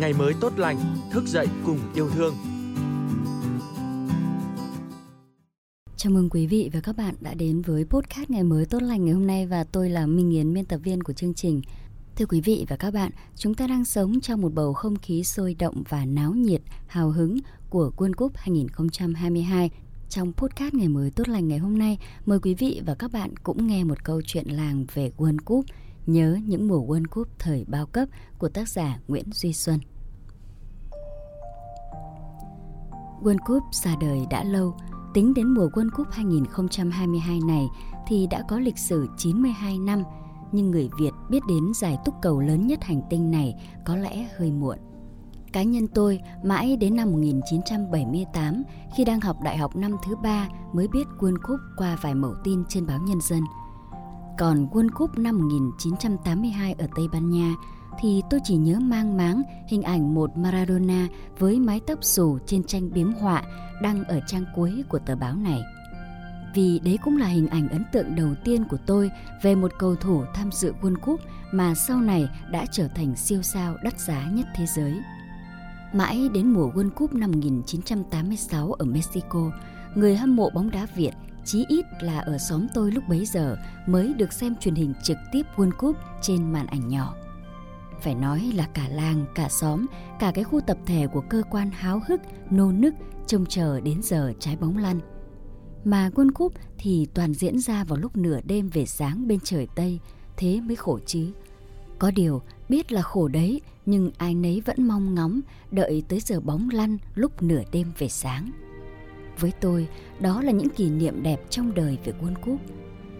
ngày mới tốt lành, thức dậy cùng yêu thương. Chào mừng quý vị và các bạn đã đến với podcast ngày mới tốt lành ngày hôm nay và tôi là Minh Yến, biên tập viên của chương trình. Thưa quý vị và các bạn, chúng ta đang sống trong một bầu không khí sôi động và náo nhiệt, hào hứng của World Cup 2022. Trong podcast ngày mới tốt lành ngày hôm nay, mời quý vị và các bạn cũng nghe một câu chuyện làng về World Cup, nhớ những mùa World Cup thời bao cấp của tác giả Nguyễn Duy Xuân. World Cup ra đời đã lâu, tính đến mùa World Cup 2022 này thì đã có lịch sử 92 năm, nhưng người Việt biết đến giải túc cầu lớn nhất hành tinh này có lẽ hơi muộn. Cá nhân tôi mãi đến năm 1978 khi đang học đại học năm thứ ba mới biết World Cup qua vài mẫu tin trên báo Nhân dân. Còn World Cup năm 1982 ở Tây Ban Nha thì tôi chỉ nhớ mang máng hình ảnh một Maradona với mái tóc xù trên tranh biếm họa đăng ở trang cuối của tờ báo này. Vì đấy cũng là hình ảnh ấn tượng đầu tiên của tôi về một cầu thủ tham dự World Cup mà sau này đã trở thành siêu sao đắt giá nhất thế giới. Mãi đến mùa World Cup năm 1986 ở Mexico, người hâm mộ bóng đá Việt chí ít là ở xóm tôi lúc bấy giờ mới được xem truyền hình trực tiếp World Cup trên màn ảnh nhỏ. Phải nói là cả làng, cả xóm, cả cái khu tập thể của cơ quan háo hức, nô nức trông chờ đến giờ trái bóng lăn. Mà World Cup thì toàn diễn ra vào lúc nửa đêm về sáng bên trời Tây, thế mới khổ chứ. Có điều, biết là khổ đấy, nhưng ai nấy vẫn mong ngóng, đợi tới giờ bóng lăn lúc nửa đêm về sáng. Với tôi, đó là những kỷ niệm đẹp trong đời về World Cup.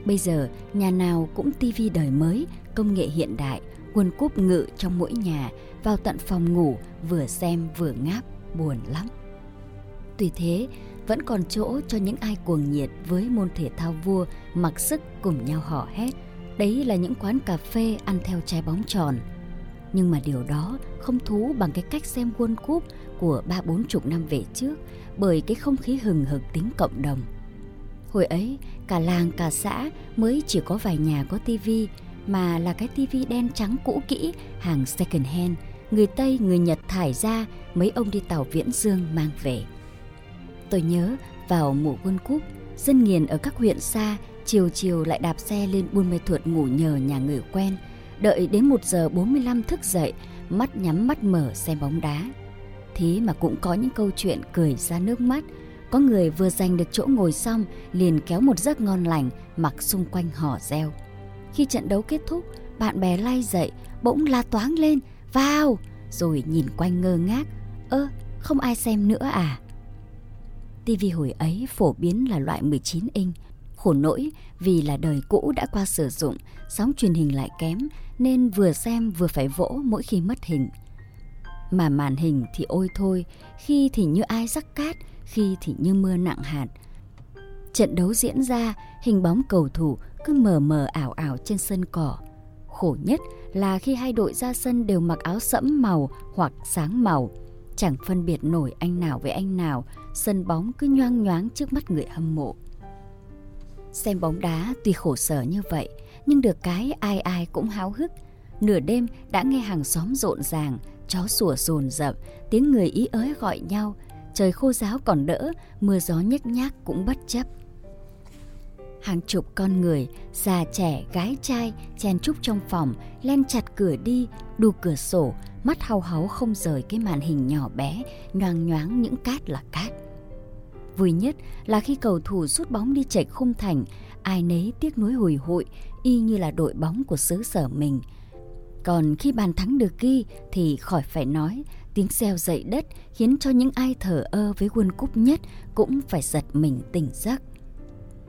Bây giờ, nhà nào cũng tivi đời mới, công nghệ hiện đại, World Cup ngự trong mỗi nhà, vào tận phòng ngủ, vừa xem vừa ngáp, buồn lắm. Tuy thế, vẫn còn chỗ cho những ai cuồng nhiệt với môn thể thao vua mặc sức cùng nhau hò hét. Đấy là những quán cà phê ăn theo trái bóng tròn. Nhưng mà điều đó không thú bằng cái cách xem World Cup của ba bốn chục năm về trước bởi cái không khí hừng hực tính cộng đồng. Hồi ấy, cả làng cả xã mới chỉ có vài nhà có tivi mà là cái tivi đen trắng cũ kỹ hàng second hand người Tây người Nhật thải ra mấy ông đi tàu viễn dương mang về. Tôi nhớ vào mùa World Cup, dân nghiền ở các huyện xa chiều chiều lại đạp xe lên Buôn Mê Thuột ngủ nhờ nhà người quen, đợi đến 1 giờ 45 thức dậy, mắt nhắm mắt mở xem bóng đá. Thế mà cũng có những câu chuyện cười ra nước mắt, có người vừa giành được chỗ ngồi xong liền kéo một giấc ngon lành mặc xung quanh hò reo. Khi trận đấu kết thúc, bạn bè lay dậy, bỗng la toáng lên, vào, rồi nhìn quanh ngơ ngác, ơ, không ai xem nữa à? TV hồi ấy phổ biến là loại 19 inch, khổ nỗi vì là đời cũ đã qua sử dụng, sóng truyền hình lại kém nên vừa xem vừa phải vỗ mỗi khi mất hình. Mà màn hình thì ôi thôi, khi thì như ai rắc cát, khi thì như mưa nặng hạt. Trận đấu diễn ra, hình bóng cầu thủ cứ mờ mờ ảo ảo trên sân cỏ. Khổ nhất là khi hai đội ra sân đều mặc áo sẫm màu hoặc sáng màu. Chẳng phân biệt nổi anh nào với anh nào, sân bóng cứ nhoang nhoáng trước mắt người hâm mộ. Xem bóng đá tuy khổ sở như vậy, nhưng được cái ai ai cũng háo hức. Nửa đêm đã nghe hàng xóm rộn ràng, chó sủa rồn rập, tiếng người ý ới gọi nhau. Trời khô giáo còn đỡ, mưa gió nhếch nhác cũng bất chấp. Hàng chục con người, già trẻ, gái trai, chen chúc trong phòng, len chặt cửa đi, đu cửa sổ, mắt hau háu không rời cái màn hình nhỏ bé, nhoang nhoáng những cát là cát. Vui nhất là khi cầu thủ rút bóng đi chạy khung thành, ai nấy tiếc nuối hồi hội, y như là đội bóng của xứ sở mình. Còn khi bàn thắng được ghi thì khỏi phải nói, tiếng xeo dậy đất khiến cho những ai thở ơ với World Cup nhất cũng phải giật mình tỉnh giấc.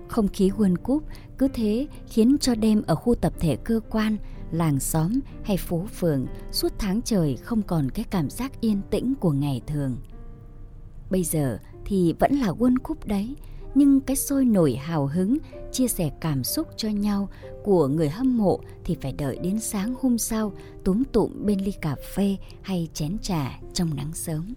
Không khí World Cup cứ thế khiến cho đêm ở khu tập thể cơ quan, làng xóm hay phố phường suốt tháng trời không còn cái cảm giác yên tĩnh của ngày thường. Bây giờ thì vẫn là World Cup đấy, nhưng cái sôi nổi hào hứng, chia sẻ cảm xúc cho nhau của người hâm mộ thì phải đợi đến sáng hôm sau túm tụm bên ly cà phê hay chén trà trong nắng sớm.